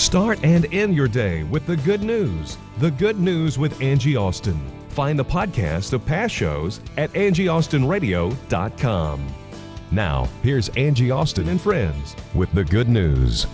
Start and end your day with the good news. The Good News with Angie Austin. Find the podcast of past shows at angieaustinradio.com. Now, here's Angie Austin and friends with the good news.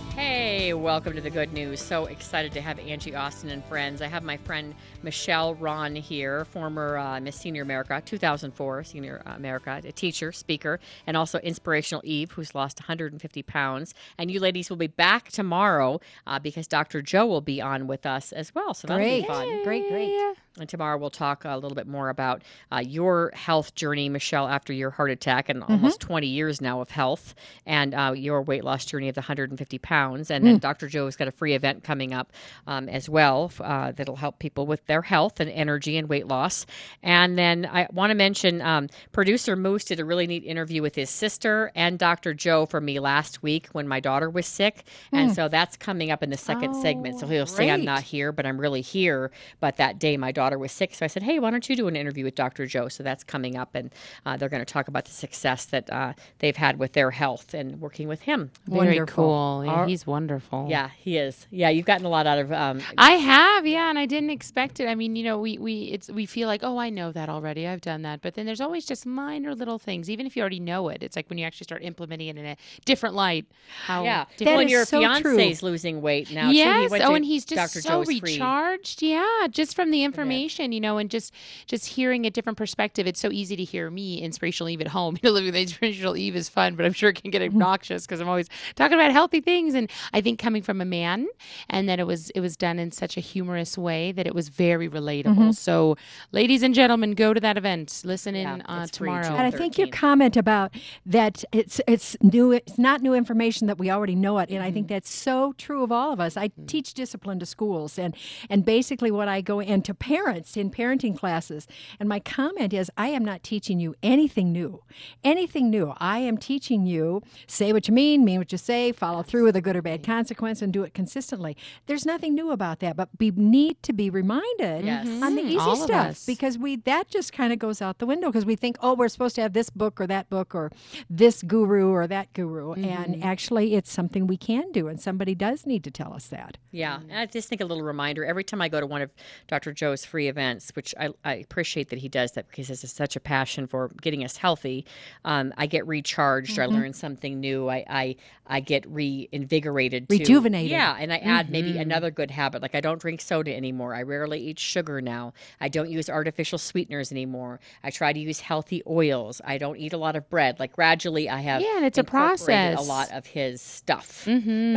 Hey, welcome to the good news. So excited to have Angie Austin and friends. I have my friend Michelle Rahn here, former uh, Miss Senior America, 2004 Senior America, a teacher, speaker, and also Inspirational Eve, who's lost 150 pounds. And you ladies will be back tomorrow uh, because Dr. Joe will be on with us as well. So that'll Great. be fun. Great, great. And tomorrow we'll talk a little bit more about uh, your health journey, Michelle, after your heart attack and almost 20 years now of health, and uh, your weight loss journey of the 150 pounds. And then Dr. Joe's got a free event coming up um, as well uh, that'll help people with their health and energy and weight loss. And then I want to mention um, producer Moose did a really neat interview with his sister and Dr. Joe for me last week when my daughter was sick. And so that's coming up in the second segment. So he'll say I'm not here, but I'm really here. But that day, my daughter was sick, so I said, "Hey, why don't you do an interview with Dr. Joe?" So that's coming up, and uh, they're going to talk about the success that uh, they've had with their health and working with him. Very Wonderful. cool. Yeah, Our- he's wonderful. Yeah, he is. Yeah, you've gotten a lot out of. Um, I have, yeah, and I didn't expect it. I mean, you know, we we it's we feel like, oh, I know that already. I've done that, but then there's always just minor little things. Even if you already know it, it's like when you actually start implementing it in a different light. How yeah, different- well, and is your so true. fiance's losing weight now. too. He Yes. went Oh, to and he's just Dr. so Joe's free. recharged. Yeah, just from the information, you know, and just just hearing a different perspective. It's so easy to hear me, inspirational Eve, at home. You know, living with inspirational Eve is fun, but I'm sure it can get obnoxious because I'm always talking about healthy things. And I think coming from a man, and that it was it was done in such a humorous way that it was very relatable. So, ladies and gentlemen, go to that event. Listen in Yeah, uh, tomorrow. And I think your comment about that it's it's new it's not new information that we already know it and I think that's so true of all of us. I teach discipline to schools and and basically what I go into parents in parenting classes and my comment is I am not teaching you anything new. Anything new. I am teaching you say what you mean, mean what you say, follow through with a good or bad consequence and do it consistently. There's nothing new about that, but we need to be reminded Yes. on the Mhm. easy All stuff because we that just kind of goes out the window because we think oh we're supposed to have this book or that book or this guru or that guru Mm-hmm. and actually it's something we can do and somebody does need to tell us that Yeah, and I just think a little reminder every time I go to one of Dr. Joe's free events, which I, I appreciate that he does that because it's such a passion for getting us healthy. Um, I get recharged. I learn something new. I I, I get reinvigorated, to- Rejuvenated. Yeah, and I add maybe another good habit, like I don't drink soda anymore. I rarely eat sugar now. I don't use artificial sweeteners anymore. I try to use healthy oils. I don't eat a lot of bread. Like gradually, I have Yeah, and it's a process. A lot of his stuff, but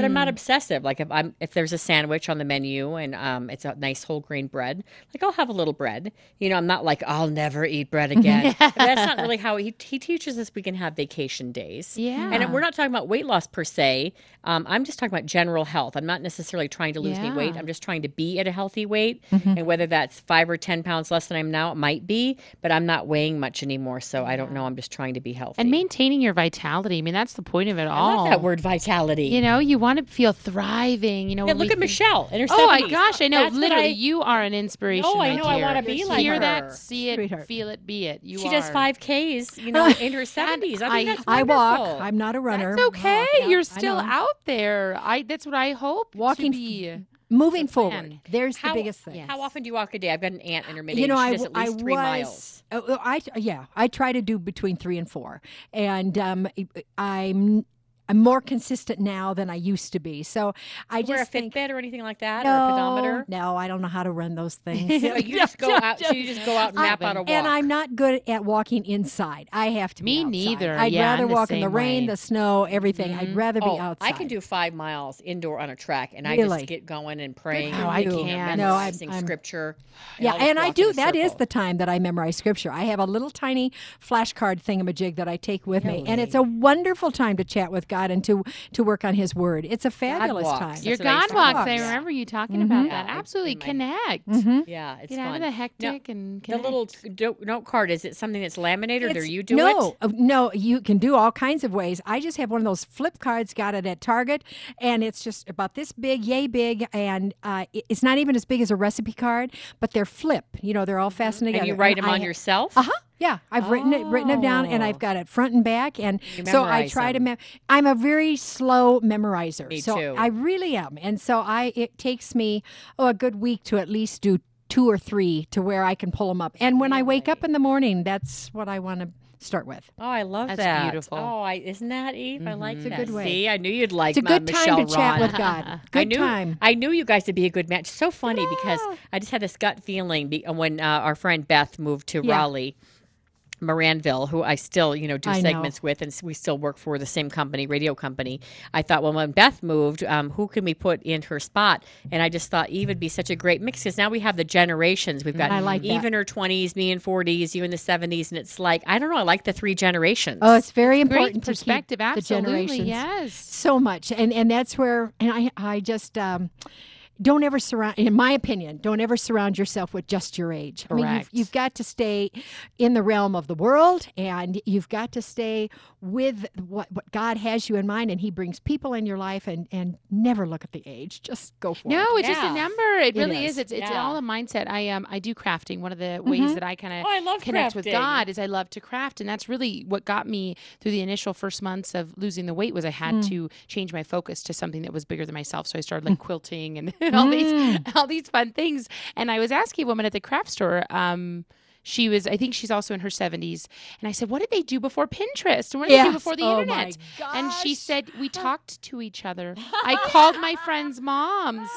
I'm not obsessive. Like if I'm if there's a sandwich on the menu and um, it's a nice whole grain bread, like I'll have a little bread. You know, I'm not like I'll never eat bread again. That's not really how he he teaches us. We can have vacation days. Yeah. and we're not talking about weight loss per se. Um, I'm just talking about general health. I'm not necessarily trying to lose any weight. I'm just trying to be at a healthy weight, and whether that's five or ten pounds less than I'm now, it might be. But I'm not weighing much anymore, so I don't know. I'm just trying to be healthy. and maintaining your vitality. I mean, that's the point of it I all. love that word vitality. You know, you want to feel thriving. You know, Yeah, look we at Michelle in her Oh my gosh, I know. That's Literally, I- you are an inspiration. No, I know. I wanna be like Hear her. that, see it, Sweetheart. feel it, be it. You she are. does five Ks, you know, in her seventies. I I- think that's i walk i'm not a runner That's okay. Oh, yeah, You're still out there. I. That's what I hope. Walking to be. moving the forward plan. there's How- the biggest thing yeah. How often do you walk a day? I've got an aunt in her mid you know, she I, does at least I three was, miles. uh, uh, I yeah, I try to do between three and four, and um, I'm I'm more consistent now than I used to be. So I Do you wear a just think Fitbit or anything like that, no, or a pedometer? no, I don't know how to run those things. So you just go out. So you just go out and I- map out a walk. And I'm not good at walking inside. I have to Me be neither. I'd Yeah, rather I'm the walk in the rain, way. the snow, everything. I'd mm-hmm. rather Oh, be outside. I can do five miles indoor on a track, and I just get going and praying. for and I can't. No, I'm- memorizing I'm- scripture. Yeah, I'll and I do. a That is circle. the time that I memorize scripture. I have a little tiny flashcard thingamajig that I take with me, and it's a wonderful time to chat with God and to to work on His Word. It's a fabulous walks. time. Your what I God to walks. walk. I remember you talking about Yeah, that. Absolutely in my- connect. Yeah, it's Get fun. out of the Now, hectic and the little note card is it something that's laminated, or It's- you do no, it? uh, no, you can do all kinds of ways. I just have one of those flip cards, got it at Target, and it's just about this big, yay big, and uh, it's not even as big as a recipe card, but they're flip. You know, they're all fastened together. And you write them I on ha- yourself. Uh huh. Yeah, I've written it, written them down, and Oh. I've got it front and back, and so I memorize try to. them. Mem- I'm a very slow memorizer, Me so too. I really am, and so I. It takes me oh a good week to at least do two or three to where I can pull them up. And when I wake up in the morning, that's what I want to start with. Oh, I love that. That's that. beautiful. Oh, I, isn't that Eve? I like It's a good way. See, I knew you'd like It's a good time Michelle to chat with God. I Good knew, time. I knew you guys would be a good match. So funny because I just had this gut feeling when uh, our friend Beth moved to Yeah. Raleigh. Moranville, who I still, you know, do I know. segments with, and we still work for the same company, radio company. I thought, well, when Beth moved, um, who can we put in her spot? And I just thought Eve would be such a great mix because now we have the generations. We've got I like that. In her twenties, me in forties, you in the seventies, and it's like I don't know. I like the three generations. Oh, it's very Great important to keep perspective. the Absolutely. generations. Yes. so much and and that's where and i i just um don't ever surround in my opinion don't ever surround yourself with just your age Correct. i mean you've, you've got to stay in the realm of the world and you've got to stay with what, what god has you in mind and he brings people in your life and and never look at the age just go for No, it No, it's just a number. It, It really is. is. It's it's Yeah. all a mindset. I um I do crafting. One of the ways that I kind of Oh, I love connect with. God is I love to craft, and that's really what got me through the initial first months of losing the weight. Was I had to change my focus to something that was bigger than myself. So I started like quilting and all these all these fun things. And I was asking a woman at the craft store. Um, she was, I think she's also in her 70s. And I said, What did they do before Pinterest? And what did they do before the Oh, internet? And she said, We talked to each other. I called my friends' moms.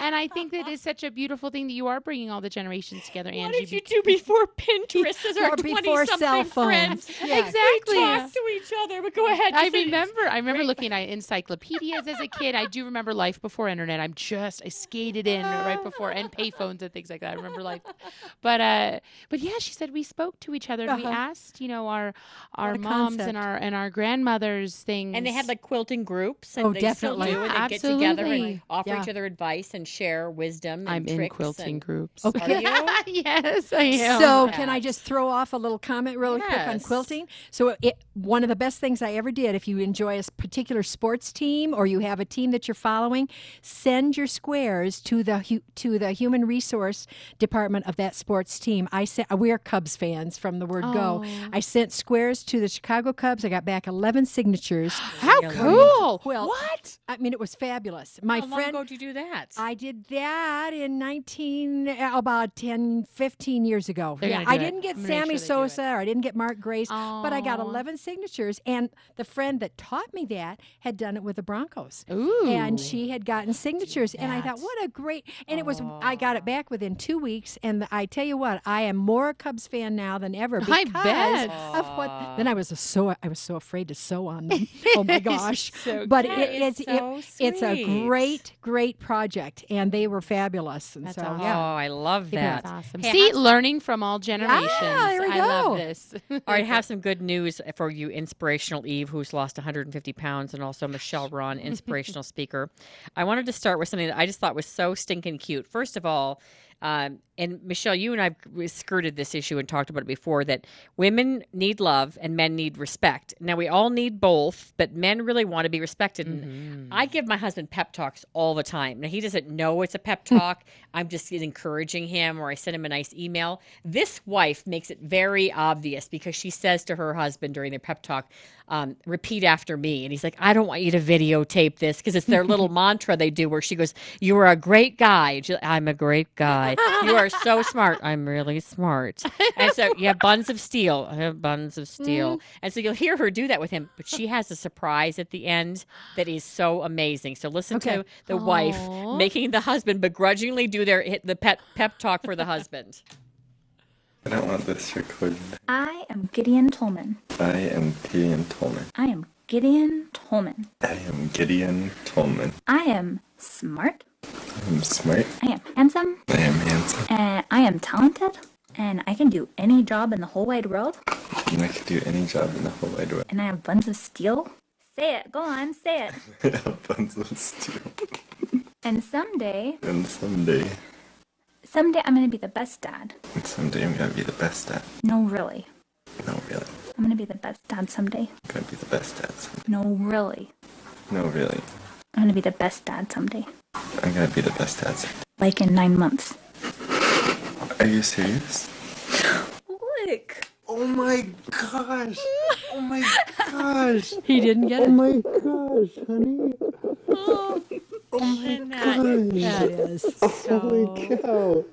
And I think that is such a beautiful thing that you are bringing all the generations together, Angie. What did you do before Pinterest as our Or before cell twenty-something phones. friends? Yes. Exactly. We talk to each other, but go ahead. I remember. I remember looking at encyclopedias as a kid. I do remember life before internet. I'm just I skated in right before and payphones and things like that. I remember life, but uh, but yeah, she said we spoke to each other and we Uh-huh. asked, you know, our our moms concept. and our and our grandmothers things. And they had like quilting groups, and Oh, they definitely. still do, and Yeah, they get together and absolutely. offer Yeah. each other advice and share wisdom. And I'm in quilting and- groups. Okay. Are you? yes, I am. So can I just throw off a little comment really quick on quilting? So it, one of the best things I ever did, if you enjoy a particular sports team or you have a team that you're following, send your squares to the to the human resource department of that sports team. I sent we are Cubs fans from the word go. I sent squares to the Chicago Cubs. I got back 11 signatures. How cool! Well, what? I mean, it was fabulous. My How long friend. ago did you do that? I did that in 19, uh, about 10, 15 years ago. They're yeah, I didn't get I'm Sammy sure they do it. Sosa or I didn't get Mark Grace, but I got 11 signatures. And the friend that taught me that had done it with the Broncos. Ooh. And she had gotten signatures. And I thought, what a great. And it was, I got it back within two weeks. And I tell you what, I am more a Cubs fan now than ever because I bet. of what. Then I was so, I was so afraid to sew on them. oh my gosh. So but That it, is it's, so it, it's a great, great project. And they were fabulous. And That's so, awesome. Oh. I love that. That's awesome. Hey, See, have- learning from all generations. there we I love this. All right, have some good news for you, inspirational Eve, who's lost 150 pounds, and also Michelle Rahn, inspirational speaker. I wanted to start with something that I just thought was so stinking cute. First of all, um, and Michelle, you and I've skirted this issue and talked about it before that women need love and men need respect. Now, we all need both, but men really want to be respected. And I give my husband pep talks all the time. Now, he doesn't know it's a pep talk. I'm just encouraging him or I send him a nice email. This wife makes it very obvious because she says to her husband during their pep talk, um, repeat after me. And he's like, I don't want you to videotape this because it's their little mantra they do where she goes, You are a great guy. Like, I'm a great guy. You are so smart. I'm really smart. And so you have buns of steel. I have buns of steel. And so you'll hear her do that with him, but she has a surprise at the end that is so amazing. So listen Okay. to the wife making the husband begrudgingly do their the pep pep talk for the husband. I don't want this recorded. I am Gideon Tolman. I am Gideon Tolman. I am Gideon Tolman. I am Gideon Tolman. I am smart. I'm smart. I am handsome. I am handsome. And I am talented. And I can do any job in the whole wide world. And I could do any job in the whole wide world. And I have buns of steel. Say it. Go on. Say it. I have buns of steel. And someday, And someday, someday I'm going to be the best dad. and someday I'm gonna be the best dad. No, really. No, really. I'm going to be the best dad someday. I'm gonna be the best dad someday. No, really. No, really. I'm going to be the best dad someday. I'm gonna be the best dad someday. Like in nine months. Are you serious? Look. Oh my gosh. Oh my gosh. He didn't get oh it. Oh my gosh, honey. Oh, Oh my gosh. That is. Oh Holy cow.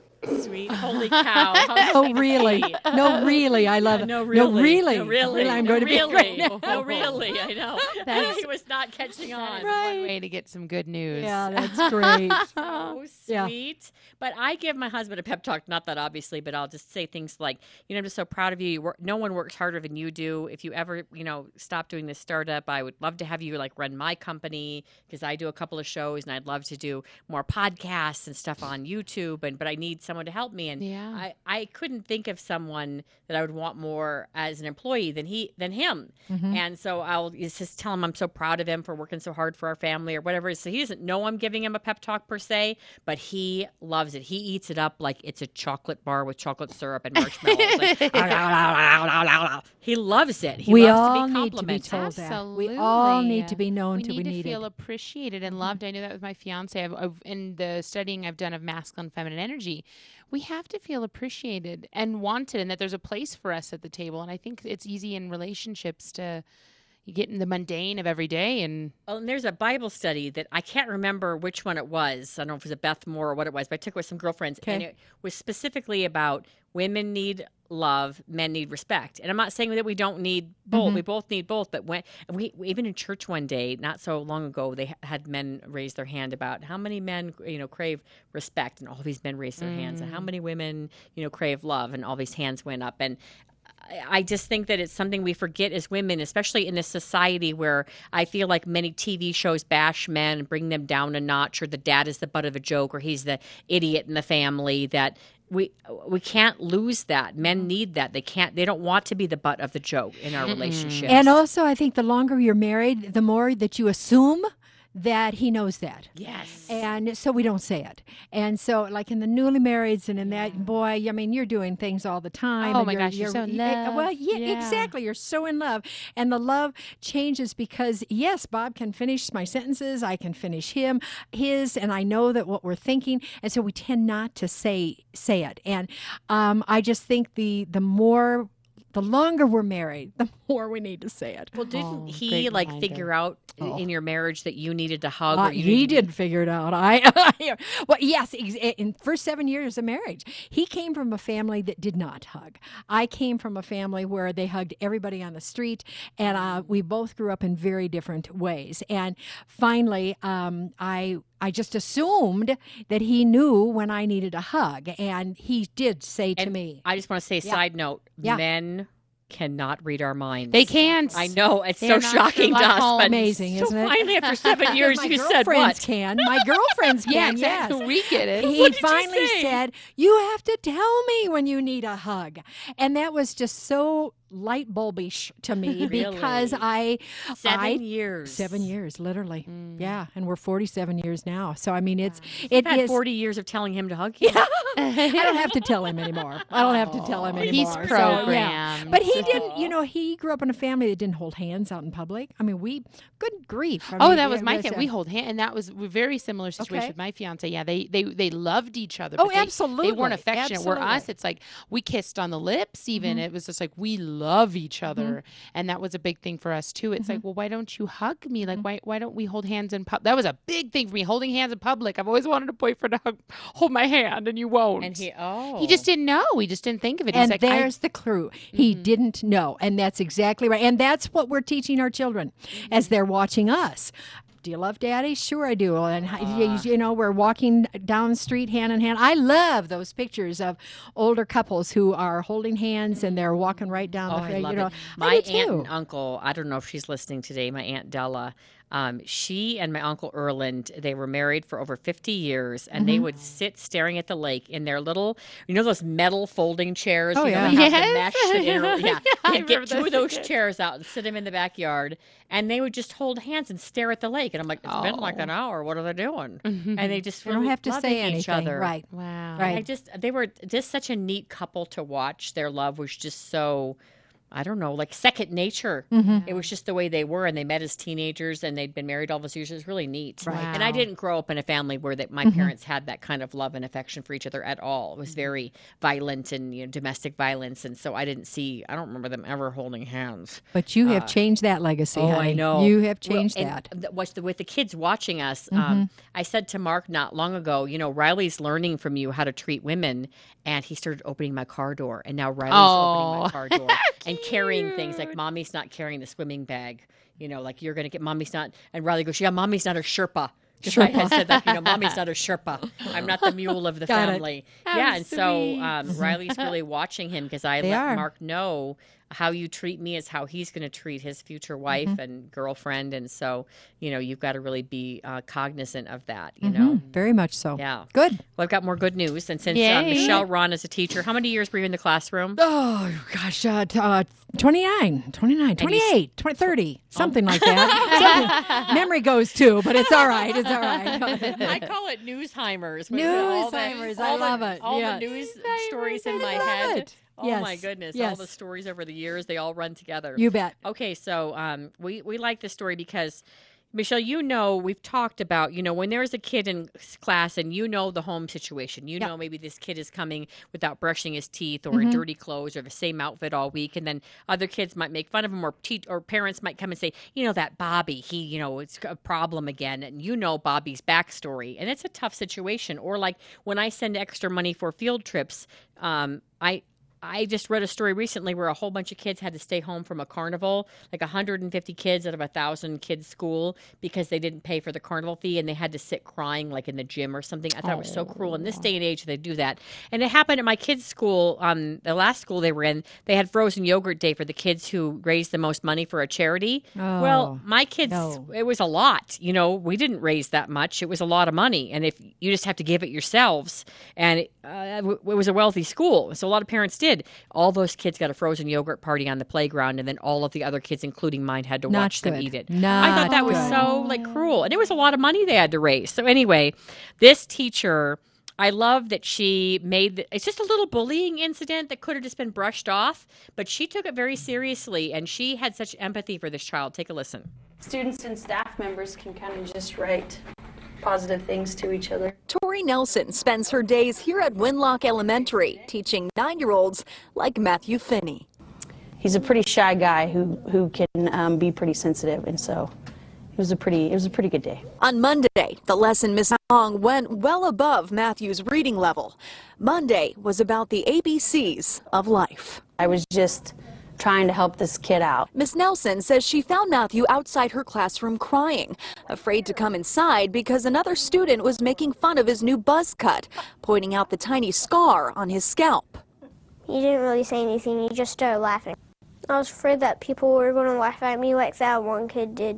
Sweet. Holy cow. Oh, really? No, really. I love it. No, really. No, really. No, really. I'm no, going to be really. right now. No, oh, really. I know. That's- he was not catching on. One way to get some good news. Yeah, that's great. so Yeah. sweet. But I give my husband a pep talk, not that obviously, but I'll just say things like, you know, I'm just so proud of you. you work, no one works harder than you do. If you ever, you know, stop doing this startup, I would love to have you like run my company because I do a couple of shows and I'd love to do more podcasts and stuff on YouTube. And but I need someone to help me. And Yeah. I, I couldn't think of someone that I would want more as an employee than he than him. Mm-hmm. And so I'll just tell him I'm so proud of him for working so hard for our family or whatever. So he doesn't know I'm giving him a pep talk per se, but he loves it. He eats it up like it's a chocolate bar with chocolate syrup and marshmallows. Like, he loves it. He We loves all to be need to be complimented. told that. We all need to be known we to need be to needed. feel appreciated and loved. I know that with my fiance. I've, I've in the studying I've done of masculine, and feminine energy. We have to feel appreciated and wanted, and that there's a place for us at the table. And I think it's easy in relationships to you get in the mundane of every day and Oh, and there's a Bible study that I can't remember which one it was. I don't know if it was a Beth Moore or what it was, but I took it with some girlfriends, and it was specifically about women need love, men need respect. And I'm not saying that we don't need both. Mm-hmm. We both need both. But when we even in church one day, not so long ago, they had men raise their hand about how many men you know crave respect, and all these men raised their hands, and how mm. many women you know crave love, and all these hands went up, and I- I just think that it's something we forget as women, especially in a society where I feel like many TV shows bash men and bring them down a notch, or the dad is the butt of a joke, or he's the idiot in the family. That we we can't lose that. Men mm-hmm. need that. They can't. They don't want to be the butt of the joke in our relationships. And also, I think the longer you're married, the more that you assume that he knows that. yes, And so we don't say it. And so, like in the newly marrieds and in that, boy, I mean, you're doing things all the time. Oh my gosh, you're so in yeah, Well, yeah, Yeah. exactly. You're so in love. And the love changes because, yes, Bob can finish my sentences. I can finish him, his, and I know that what we're thinking. And so we tend not to say say it. And um, I just think the the more. The longer we're married, the more we need to say it. well, didn't Oh, he like reminder. figure out i- in your marriage that you needed to hug? Uh, or you he needed to- didn't figure it out. I, well, yes, in first seven years of marriage, he came from a family that did not hug. I came from a family where they hugged everybody on the street, and uh, we both grew up in very different ways. And finally, um, I I just assumed that he knew when I needed a hug, and he did say to me, I just want to say, side note: Yeah. men cannot read our minds. they can't. I know it's They're so not shocking to us, but Amazing, so isn't it? Finally, after seven years, my you said what? can. My girlfriends can. Yeah, yes. We get it. he What did you finally said, "You have to tell me when you need a hug," and that was just so light bulbish to me because I Seven I, years. seven years literally, Mm. yeah, and we're forty-seven years now. So I mean, it's You've it is- forty years of telling him to hug you. I don't have to tell him anymore. I don't have to tell him anymore. He's So, yeah. programmed. But he didn't, you know, he grew up in a family that didn't hold hands out in public. I mean, we, good grief. I Oh, mean, that was my thing. We hold hand, and that was a very similar situation Okay. with my fiance. Yeah, they they they loved each other. Oh, but they, They weren't affectionate. Where us, Mm-hmm. it's like we kissed on the lips. Even it was just like we love each other, and that was a big thing for us too. It's Mm-hmm. like, well, why don't you hug me? Like, why why don't we hold hands in public? That was a big thing for me. Holding hands in public. I've always wanted a boyfriend to hug, hold my hand, and you won't. And he, oh, He just didn't know. He just didn't think of it. He's and like, Mm-hmm. there's the clue. He didn't know. And that's exactly right. And that's what we're teaching our children as Mm-hmm. they're watching us. Do you love daddy? Sure, I do. And you- ah. you know, we're walking down the street hand in hand. I love those pictures of older couples who are holding hands and they're walking right down Oh, the I you know, it. My aunt too. and uncle. I don't know if she's listening today. My aunt Della. Um, she and my uncle Erland, they were married for over 50 years, and Mm-hmm. they would sit staring at the lake in their little, you know, those metal folding chairs. Oh, you know, yeah. the Yes. mesh inter- yeah. I They'd get two of those tickets. chairs out and sit them in the backyard, and they would just hold hands and stare at the lake. And I'm like, it's been like an hour. What are they doing? And they just You don't have to say each anything. other. Right. wow. Right. I just they were just such a neat couple to watch. Their love was just so I don't know, like second nature. Mm-hmm. It was just the way they were, and they met as teenagers, and they'd been married all those years. It was really neat. Right. And I didn't grow up in a family where that my Mm-hmm. parents had that kind of love and affection for each other at all. It was very violent and you know domestic violence, and so I didn't see. I don't remember them ever holding hands. But you have changed that legacy. Uh, Oh, honey. I know. You have changed and that. Mm-hmm. th- what's the, with the kids watching us? Um, I said to Mark not long ago, you know, Riley's learning from you how to treat women, and he started opening my car door, and now Riley's opening my Oh, car door and carrying things like mommy's not carrying the swimming bag. You know, like you're gonna get mommy's not, and Riley goes, yeah, mommy's not a Sherpa. Because I had said that, you know, mommy's not a Sherpa. I'm not the mule of the Got family. How yeah, and so um, Riley's really watching him because I They let are. Mark know how you treat me is how he's going to treat his future wife Mm-hmm. and girlfriend, and so you know you've got to really be uh, cognizant of that. You Mm-hmm. know, Very much so. yeah. Good. Well, I've got more good news, and since uh, Michelle Rahn is a teacher, how many years were you in the classroom? Oh, gosh. Uh, t- uh, 29, 29, 28, 20, 30, something like that. Something- memory goes too, but it's all right. It's all right. I call it newsheimers. when all the- Newsheimers, I all the- love it, All yes. the news stories in my love head. it. Oh my Yes, goodness! All the stories over the years, they all run together. you bet. Okay, so um, we we like this story because Michelle, you know, we've talked about you know when there's a kid in class and you know the home situation. You know maybe this kid is coming without brushing his teeth or in dirty clothes or the same outfit all week, and then other kids might make fun of him or te- or parents might come and say, you know, that Bobby, he you know it's a problem again, and you know Bobby's backstory, and it's a tough situation. Or like when I send extra money for field trips, um, I I just read a story recently where a whole bunch of kids had to stay home from a carnival, like 150 kids out of a thousand kids school because they didn't pay for the carnival fee and they had to sit crying like in the gym or something. I thought it was so cruel. In this day and age, they do that, and it happened at my kids' school. Um, the last school they were in, they had frozen yogurt day for the kids who raised the most money for a charity. Oh, well, Oh, my kids, no. it was a lot. You know, we didn't raise that much. It was a lot of money, and if you just have to give it yourselves, and it, uh, it was a wealthy school, so a lot of parents did. All those kids got a frozen yogurt party on the playground, and then all of the other kids, including mine, had to Not watch them eat it. I thought that was so like cruel, and it was a lot of money they had to raise. So anyway, this teacher. I love that she made the, it's just a little bullying incident that could have just been brushed off, but she took it very seriously and she had such empathy for this child. Take a listen. Students and staff members can kind of just write positive things to each other. Tori Nelson spends her days here at Winlock Elementary teaching nine year olds like Matthew Finney. He's a pretty shy guy who, who can um, be pretty sensitive, and so it was a pretty it was a pretty good day. On Monday, the lesson Miss Hong went well above Matthew's reading level. Monday was about the ABCs of life. I was just trying to help this kid out. Miss Nelson says she found Matthew outside her classroom crying, afraid to come inside because another student was making fun of his new buzz cut, pointing out the tiny scar on his scalp. He didn't really say anything, he just started laughing. I was afraid that people were going to laugh at me like that one kid did.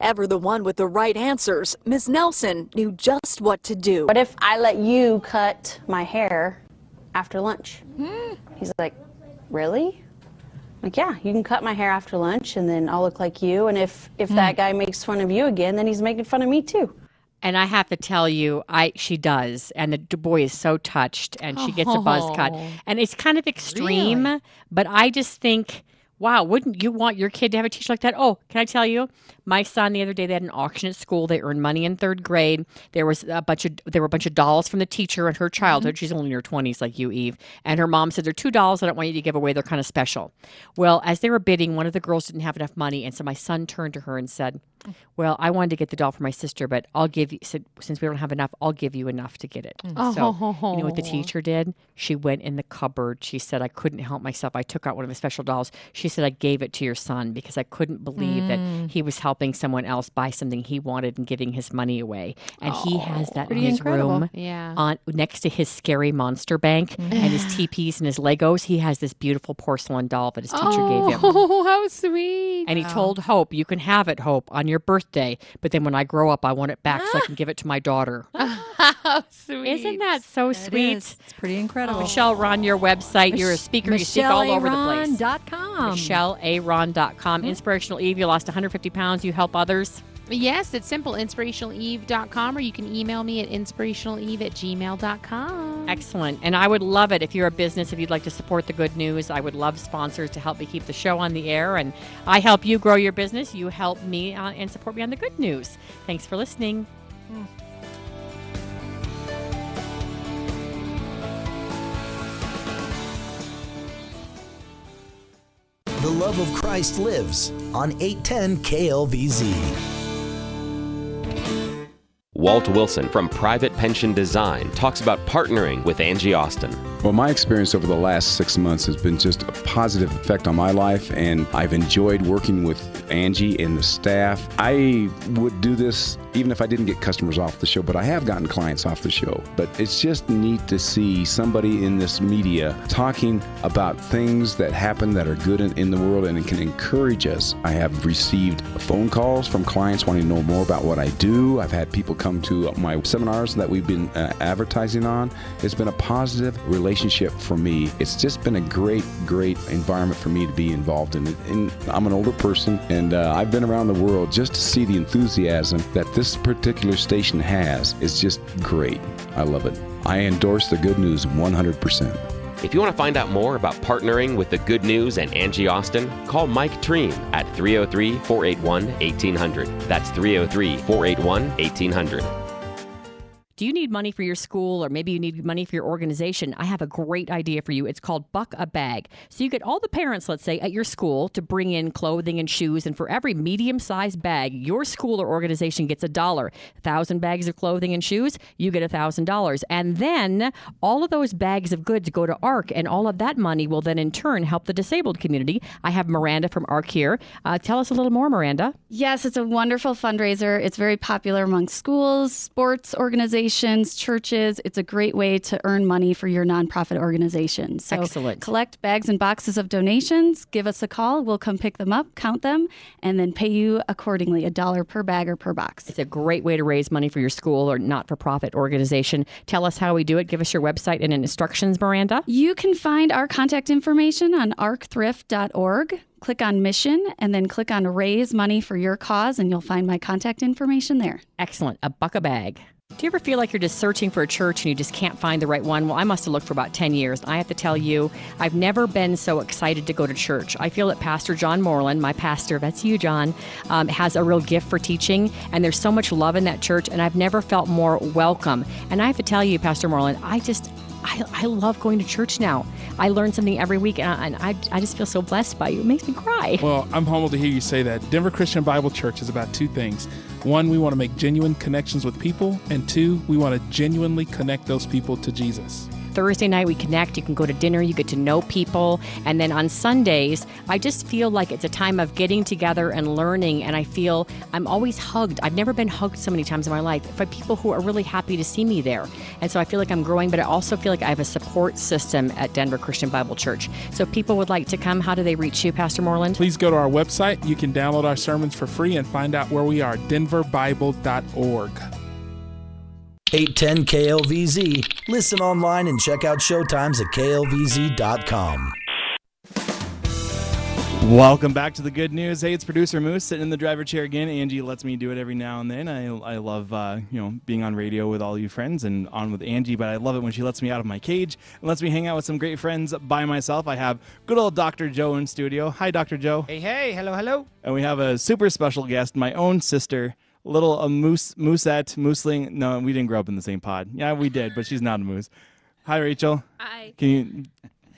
Ever the one with the right answers, Miss Nelson knew just what to do. What if I let you cut my hair after lunch? Hmm. He's like, really? Like, yeah, you can cut my hair after lunch, and then I'll look like you. And if if hmm. that guy makes fun of you again, then he's making fun of me too. And I have to tell you, I she does, and the d- boy is so touched, and she gets a buzz cut, Oh. and it's kind of extreme, but I just think, wow, wouldn't you want your kid to have a teacher like that? Oh, can I tell you, my son the other day they had an auction at school. They earned money in third grade. There was a bunch of there were a bunch of dolls from the teacher in her childhood. Mm-hmm. She's only in her twenties, like you, Eve, and her mom said, "They're two dolls. I don't want you to give away. They're kind of special." Well, as they were bidding, one of the girls didn't have enough money, and so my son turned to her and said. Well, I wanted to get the doll for my sister, but I'll give you. Said, since we don't have enough, I'll give you enough to get it. Mm. So you know what the oh. teacher did? She went in the cupboard. She said, "I couldn't help myself. I took out one of the special dolls." She said, "I gave it to your son because I couldn't believe that mm. he was helping someone else buy something he wanted and giving his money away." And he has that in his incredible. room, Yeah. on next to his scary monster bank and his teepees and his Legos. He has this beautiful porcelain doll that his teacher gave him. Oh, how sweet. And he told Hope, "You can have it, Hope, on your birthday, but then when I grow up, I want it back so I can give it to my daughter." How sweet. Isn't that so It sweet? is. It's pretty incredible. Michelle, run your website. You're a speaker. You speak all over the place. Michelle MichelleRahn.com. MichelleRahn.com. Mm-hmm. Inspirational Eve. You lost 150 pounds. You help others. Yes, it's simple. InspirationalEve.com, or you can email me at inspirationaleve at gmail.com. Excellent. And I would love it if you're a business, if you'd like to support the good news. I would love sponsors to help me keep the show on the air. And I help you grow your business. You help me uh, and support me on the good news. Thanks for listening. The love of Christ lives on 810 KLVZ. Walt Wilson from Private Pension Design talks about partnering with Angie Austin. Well, my experience over the last six months has been just a positive effect on my life, and I've enjoyed working with Angie and the staff. I would do this even if I didn't get customers off the show, but I have gotten clients off the show. But it's just neat to see somebody in this media talking about things that happen that are good in, in the world and it can encourage us. I have received phone calls from clients wanting to know more about what I do. I've had people come to my seminars that we've been uh, advertising on. It's been a positive relationship for me. It's just been a great, great environment for me to be involved in. And I'm an older person, and uh, I've been around the world just to see the enthusiasm that this particular station has is just great. I love it. I endorse the good news 100%. If you want to find out more about partnering with the Good News and Angie Austin, call Mike Treen at 303 481 1800. That's 303 481 1800. Do you need money for your school or maybe you need money for your organization? I have a great idea for you. It's called Buck a Bag. So you get all the parents, let's say, at your school to bring in clothing and shoes, and for every medium sized bag, your school or organization gets a dollar. A thousand bags of clothing and shoes, you get a thousand dollars. And then all of those bags of goods go to ARC, and all of that money will then in turn help the disabled community. I have Miranda from ARC here. Uh, tell us a little more, Miranda. Yes, it's a wonderful fundraiser. It's very popular among schools, sports organizations churches. It's a great way to earn money for your nonprofit organization. So Excellent. collect bags and boxes of donations, give us a call. We'll come pick them up, count them, and then pay you accordingly a dollar per bag or per box. It's a great way to raise money for your school or not for profit organization. Tell us how we do it. Give us your website and instructions, Miranda. You can find our contact information on arcthrift.org. Click on mission and then click on raise money for your cause, and you'll find my contact information there. Excellent. A buck a bag. Do you ever feel like you're just searching for a church and you just can't find the right one? Well, I must have looked for about 10 years. I have to tell you, I've never been so excited to go to church. I feel that Pastor John Moreland, my pastor, that's you, John, um, has a real gift for teaching, and there's so much love in that church, and I've never felt more welcome. And I have to tell you, Pastor Moreland, I just, I, I love going to church now. I learn something every week, and, I, and I, I just feel so blessed by you. It makes me cry. Well, I'm humbled to hear you say that. Denver Christian Bible Church is about two things. One, we want to make genuine connections with people, and two, we want to genuinely connect those people to Jesus. Thursday night we connect. You can go to dinner, you get to know people. And then on Sundays, I just feel like it's a time of getting together and learning. And I feel I'm always hugged. I've never been hugged so many times in my life by people who are really happy to see me there. And so I feel like I'm growing, but I also feel like I have a support system at Denver Christian Bible Church. So if people would like to come, how do they reach you, Pastor Moreland? Please go to our website. You can download our sermons for free and find out where we are denverbible.org. 810 KLVZ. Listen online and check out showtimes at klvz.com. Welcome back to the good news. Hey, it's producer Moose sitting in the driver chair again. Angie lets me do it every now and then. I, I love uh, you know being on radio with all you friends and on with Angie, but I love it when she lets me out of my cage and lets me hang out with some great friends by myself. I have good old Dr. Joe in studio. Hi, Dr. Joe. Hey, hey, hello, hello. And we have a super special guest, my own sister, little a moose moosette moosling. No, we didn't grow up in the same pod. Yeah, we did, but she's not a moose. Hi, Rachel. Hi. Can you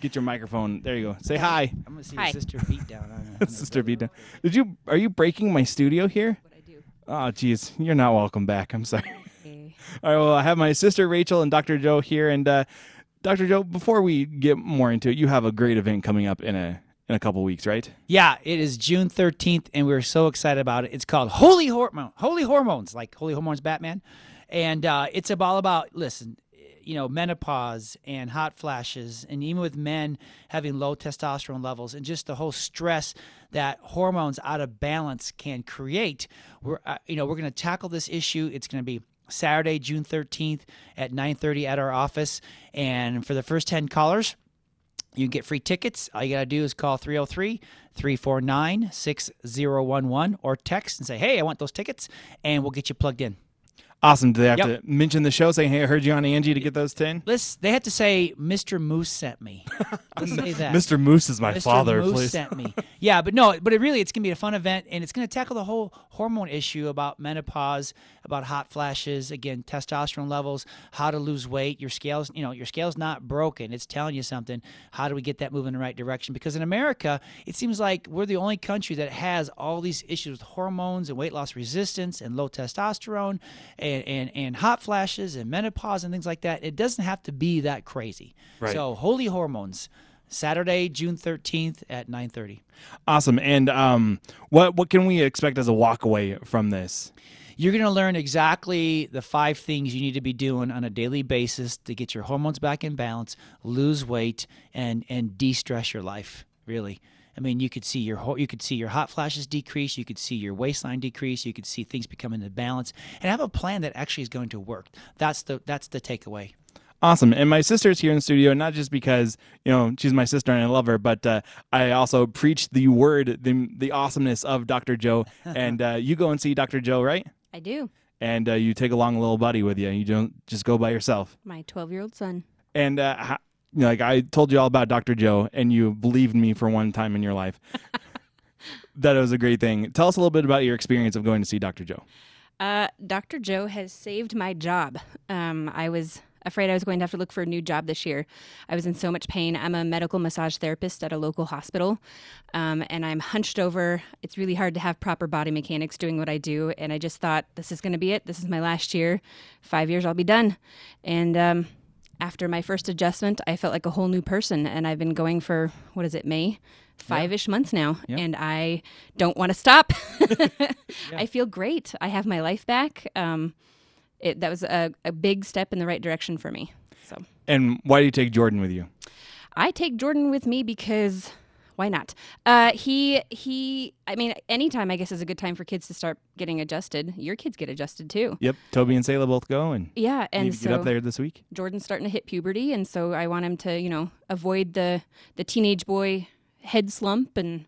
get your microphone? There you go. Say hi. I'm gonna see Hi. a sister beat down. on her. Sister beat down. Did you? Are you breaking my studio here? What I do. Oh, geez, you're not welcome back. I'm sorry. All right. Well, I have my sister Rachel and Dr. Joe here, and uh, Dr. Joe. Before we get more into it, you have a great event coming up in a in a couple weeks, right? Yeah, it is June 13th, and we're so excited about it. It's called Holy Hormone, Holy Hormones, like Holy Hormones Batman, and uh, it's all about listen, you know, menopause and hot flashes, and even with men having low testosterone levels, and just the whole stress that hormones out of balance can create. We're, uh, you know, we're going to tackle this issue. It's going to be Saturday, June 13th at 9:30 at our office, and for the first 10 callers You can get free tickets. All you got to do is call 303 349 6011 or text and say, hey, I want those tickets, and we'll get you plugged in. Awesome. Do they have Yep. to mention the show, saying, "Hey, I heard you on Angie" to get those ten? Listen, they have to say, Mr. Moose sent me. Let's say that. Mr. Moose is my father, please. Mr. father, Moose please. sent me. Yeah, but no, but it really, it's going to be a fun event, and it's going to tackle the whole hormone issue about menopause, about hot flashes, again, testosterone levels, how to lose weight. Your scales, you know, your scale's not broken. It's telling you something. How do we get that moving in the right direction? Because in America, it seems like we're the only country that has all these issues with hormones and weight loss resistance and low testosterone and, and, and hot flashes and menopause and things like that. It doesn't have to be that crazy. Right. So, Holy Hormones, Saturday, June 13th at 9:30. Awesome. And um, what what can we expect as a walkaway from this? You're going to learn exactly the five things you need to be doing on a daily basis to get your hormones back in balance, lose weight, and and de-stress your life. Really, I mean, you could see your ho- you could see your hot flashes decrease, you could see your waistline decrease, you could see things become into balance, and have a plan that actually is going to work. That's the that's the takeaway. Awesome. And my sister's here in the studio, not just because, you know, she's my sister and I love her, but uh, I also preach the word, the, the awesomeness of Dr. Joe. and uh, you go and see Dr. Joe, right? I do. And uh, you take along a little buddy with you. You don't just go by yourself. My 12 year old son. And uh, ho- you know, like I told you all about Dr. Joe, and you believed me for one time in your life. that it was a great thing. Tell us a little bit about your experience of going to see Dr. Joe. Uh, Dr. Joe has saved my job. Um, I was afraid I was going to have to look for a new job this year. I was in so much pain. I'm a medical massage therapist at a local hospital, um, and I'm hunched over. It's really hard to have proper body mechanics doing what I do. And I just thought, this is going to be it. This is my last year. Five years, I'll be done. And um, after my first adjustment, I felt like a whole new person. And I've been going for, what is it, May? Five ish months now. Yeah. And I don't want to stop. I feel great. I have my life back. Um, it, that was a, a big step in the right direction for me. So And why do you take Jordan with you? I take Jordan with me because why not? Uh, he he. I mean, anytime I guess is a good time for kids to start getting adjusted. Your kids get adjusted too. Yep. Toby and Sayla both go, and Yeah, and so get up there this week. Jordan's starting to hit puberty, and so I want him to, you know, avoid the the teenage boy head slump and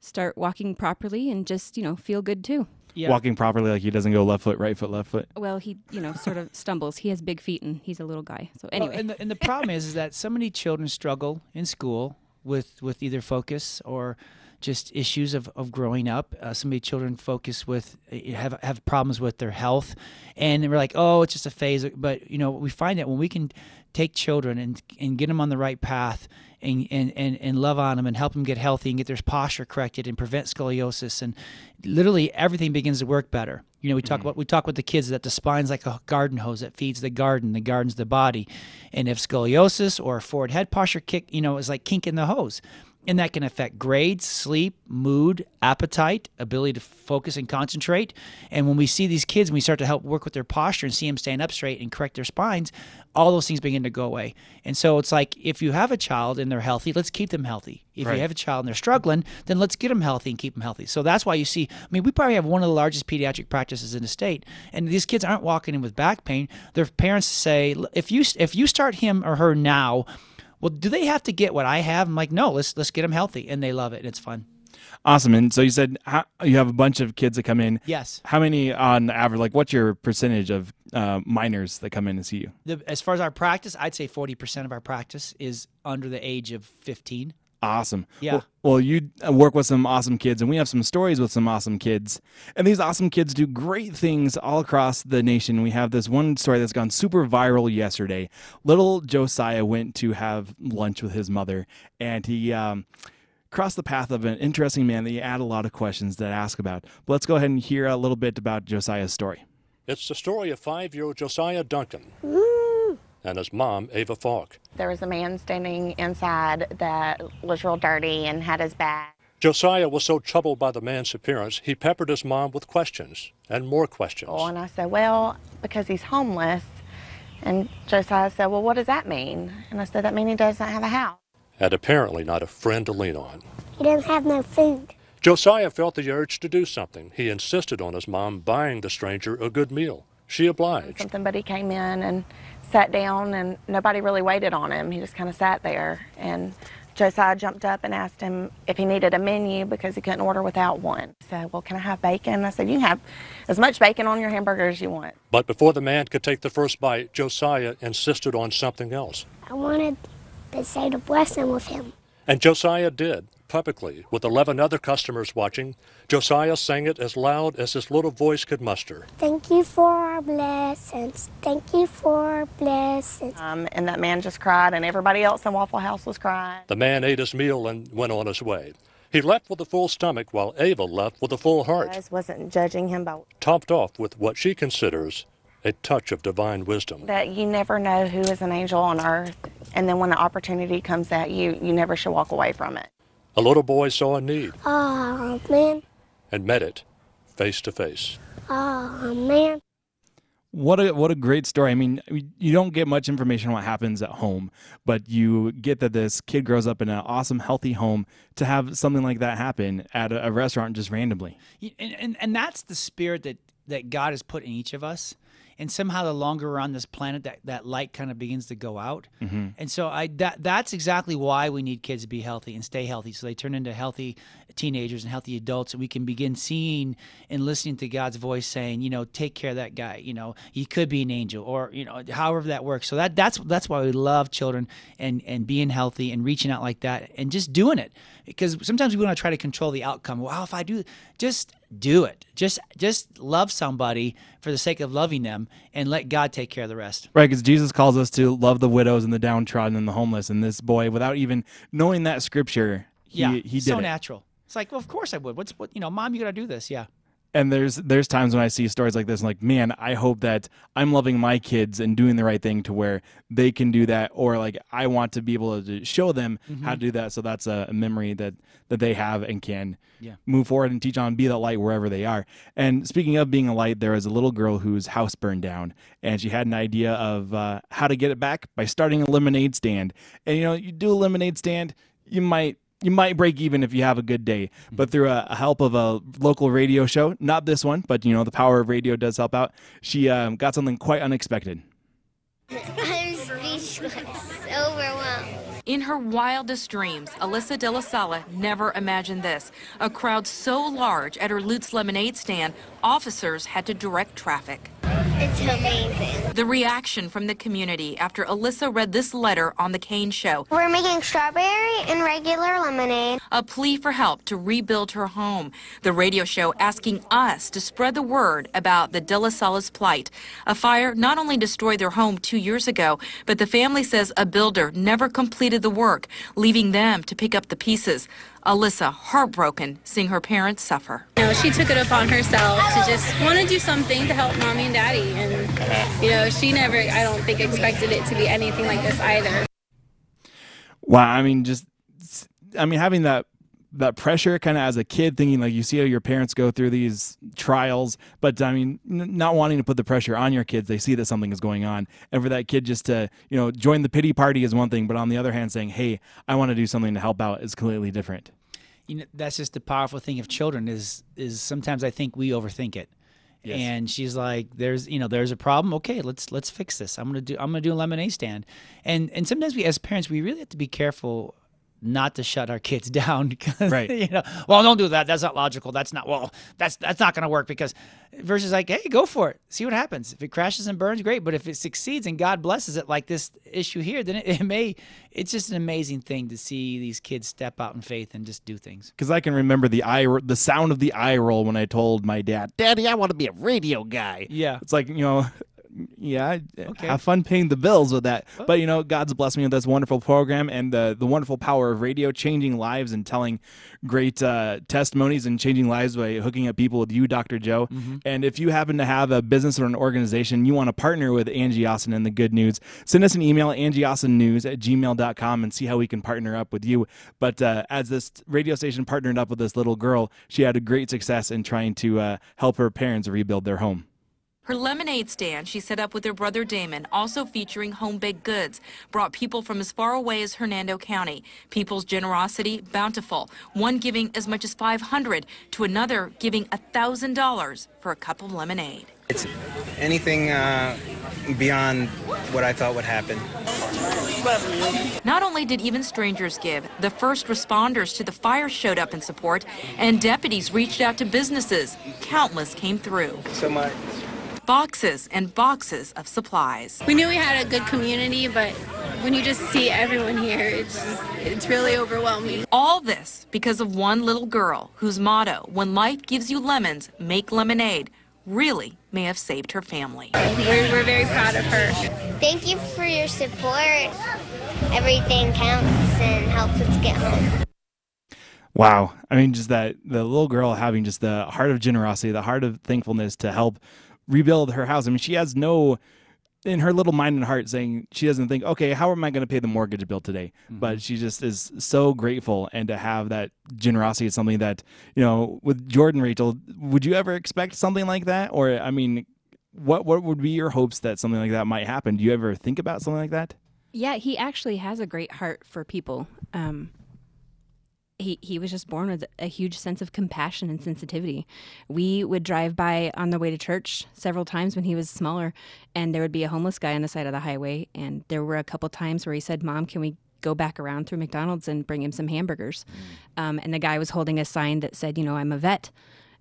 start walking properly and just, you know, feel good too. Yeah. Walking properly, like he doesn't go left foot, right foot, left foot. Well, he, you know, sort of stumbles. He has big feet and he's a little guy. So Well, anyway, and, the, and the problem is, is that so many children struggle in school with with either focus or just issues of, of growing up. Uh, so many children focus with uh, have have problems with their health, and we're like, oh, it's just a phase. But you know, we find that when we can take children and and get them on the right path and, and, and, and love on them and help them get healthy and get their posture corrected and prevent scoliosis and literally everything begins to work better. You know, we talk about we talk with the kids that the spine's like a garden hose that feeds the garden, the garden's the body. And if scoliosis or forward head posture kick, you know, is like kink in the hose. And that can affect grades, sleep, mood, appetite, ability to focus and concentrate. And when we see these kids and we start to help work with their posture and see them stand up straight and correct their spines, all those things begin to go away. And so it's like if you have a child and they're healthy, let's keep them healthy. If Right. you have a child and they're struggling, then let's get them healthy and keep them healthy. So that's why you see, I mean, we probably have one of the largest pediatric practices in the state, and these kids aren't walking in with back pain. Their parents say, if you if you start him or her now, well, do they have to get what I have? I'm like, no, let's let's get them healthy, and they love it, and it's fun. Awesome. And so you said how, you have a bunch of kids that come in. Yes. How many on average? Like, what's your percentage of uh, minors that come in to see you? The, as far as our practice, I'd say 40% of our practice is under the age of 15. Awesome. Yeah. Well, well, you uh, work with some awesome kids, and we have some stories with some awesome kids. And these awesome kids do great things all across the nation. We have this one story that's gone super viral yesterday. Little Josiah went to have lunch with his mother, and he. Um, crossed the path of an interesting man that you add a lot of questions that ask about. But let's go ahead and hear a little bit about Josiah's story. It's the story of five year old Josiah Duncan and his mom, Ava Falk. There was a man standing inside that was real dirty and had his bag. Josiah was so troubled by the man's appearance, he peppered his mom with questions and more questions. Oh, and I said, Well, because he's homeless. And Josiah said, Well, what does that mean? And I said, That means he doesn't have a house. And apparently not a friend to lean on. He doesn't have no food. Josiah felt the urge to do something. He insisted on his mom buying the stranger a good meal. she obliged. Something, but he came in and sat down, and nobody really waited on him. He just kind of sat there. And Josiah jumped up and asked him if he needed a menu because he couldn't order without one. He said, Well, can I have bacon? I said, You can have as much bacon on your hamburger as you want. But before the man could take the first bite, Josiah insisted on something else. I wanted to say the blessing with him. And Josiah did, publicly, with 11 other customers watching. Josiah sang it as loud as his little voice could muster. Thank you for our blessings. Thank you for our blessings. Um, and that man just cried, and everybody else in Waffle House was crying. The man ate his meal and went on his way. He left with a full stomach while Ava left with a full heart, I wasn't judging him by topped off with what she considers a touch of divine wisdom. that you never know who is an angel on earth, and then when the opportunity comes at you, you never should walk away from it. A little boy saw a need Oh, man. and met it face to face. Oh, man. What a what a great story. I mean, you don't get much information on what happens at home, but you get that this kid grows up in an awesome, healthy home to have something like that happen at a, a restaurant just randomly. And, and and that's the spirit that that God has put in each of us. And somehow, the longer we're on this planet, that, that light kind of begins to go out. Mhm. And so, I that that's exactly why we need kids to be healthy and stay healthy, so they turn into healthy teenagers and healthy adults, and we can begin seeing and listening to God's voice saying, you know, take care of that guy. You know, he could be an angel, or you know, however that works. So that that's that's why we love children and and being healthy and reaching out like that and just doing it because sometimes we want to try to control the outcome. Well, if I do, just do it. Just just love somebody for the sake of loving them, and let God take care of the rest. Right, because Jesus calls us to love the widows and the downtrodden and the homeless. And this boy, without even knowing that scripture, he, yeah, he did so it. natural. It's like, well, of course I would. What's what? You know, mom, you got to do this. Yeah. And there's there's times when I see stories like this, and like, man, I hope that I'm loving my kids and doing the right thing to where they can do that, or like I want to be able to show them how to do that. So that's a, a memory that that they have and can Yeah. move forward and teach on, be that light wherever they are. And speaking of being a light, there was a little girl whose house burned down, and she had an idea of uh, how to get it back by starting a lemonade stand. And you know, you do a lemonade stand, you might you might break even if you have a good day, but through a, a help of a local radio show, not this one, but you know the power of radio does help out. She um, got something quite unexpected. I'm speechless, overwhelmed. In her wildest dreams, Alyssa De La Sala never imagined this. A crowd so large at her Lutz lemonade stand, officers had to direct traffic. It's amazing. The reaction from the community after Alyssa read this letter on The Kane Show. We're making strawberry and regular lemonade. A plea for help to rebuild her home. The radio show asking us to spread the word about the De La Sala's plight. A fire not only destroyed their home two years ago, but the family says a builder never completed the work, leaving them to pick up the pieces. Alyssa, heartbroken, seeing her parents suffer. You know, she took it upon herself to just want to do something to help mommy and daddy. And, you know, she never, I don't think, expected it to be anything like this either. Wow, I mean, just I mean having that that pressure kind of as a kid, thinking like you see how your parents go through these trials, but I mean, n- not wanting to put the pressure on your kids. They see that something is going on, and for that kid just to you know join the pity party is one thing, but on the other hand, saying, "Hey, I want to do something to help out," is completely different. You know that's just the powerful thing of children is is sometimes I think we overthink it. Yes. And she's like, "There's, you know, there's a problem. Okay, let's let's fix this. I'm gonna do I'm gonna do a lemonade stand." And and sometimes we as parents we really have to be careful not to shut our kids down because Right. you know, well, don't do that. That's not logical. That's not well. That's that's not gonna work because versus like, hey, go for it. See what happens. If it crashes and burns, great. But if it succeeds and God blesses it, like this issue here, then it, it may. It's just an amazing thing to see these kids step out in faith and just do things. Because I can remember the eye, the sound of the eye roll when I told my dad, "Daddy, I want to be a radio guy." Yeah. It's like you know, yeah, I have fun paying the bills with that. But you know, God's blessed me with this wonderful program and the the wonderful power of radio, changing lives and telling great uh, testimonies and changing lives by hooking up people with you, Dr. Joe. Mhm. And if you happen to have a business or an organization you want to partner with Angie Austin and the Good News, send us an email at angieaustinnews at gmail.com and see how we can partner up with you. But uh, as this radio station partnered up with this little girl, she had a great success in trying to uh, help her parents rebuild their home. Her lemonade stand she set up with her brother Damon, also featuring home baked goods, brought people from as far away as Hernando County. People's generosity bountiful, one giving as much as 500 to another giving $1,000 for a cup of lemonade. It's anything uh, beyond what I thought would happen. Not only did even strangers give, the first responders to the fire showed up in support, and deputies reached out to businesses. Countless came through. So much. Boxes and boxes of supplies. We knew we had a good community, but when you just see everyone here, it's just, it's really overwhelming. All this because of one little girl whose motto, when life gives you lemons, make lemonade, really may have saved her family. We're, we're very proud of her. Thank you for your support. Everything counts and helps us get home. Wow. I mean, just that the little girl having just the heart of generosity, the heart of thankfulness to help rebuild her house. I mean, she has no in her little mind and heart saying she doesn't think, okay, how am I going to pay the mortgage bill today? But she just is so grateful, and to have that generosity is something that you know. With Jordan, Rachel, would you ever expect something like that? Or I mean, what what would be your hopes that something like that might happen? Do you ever think about something like that? Yeah, he actually has a great heart for people. Um, he he was just born with a huge sense of compassion and sensitivity. We would drive by on the way to church several times when he was smaller, and there would be a homeless guy on the side of the highway. And there were a couple times where he said, "Mom, can we go back around through McDonald's and bring him some hamburgers?" Mm. Um, and the guy was holding a sign that said, "You know, I'm a vet,"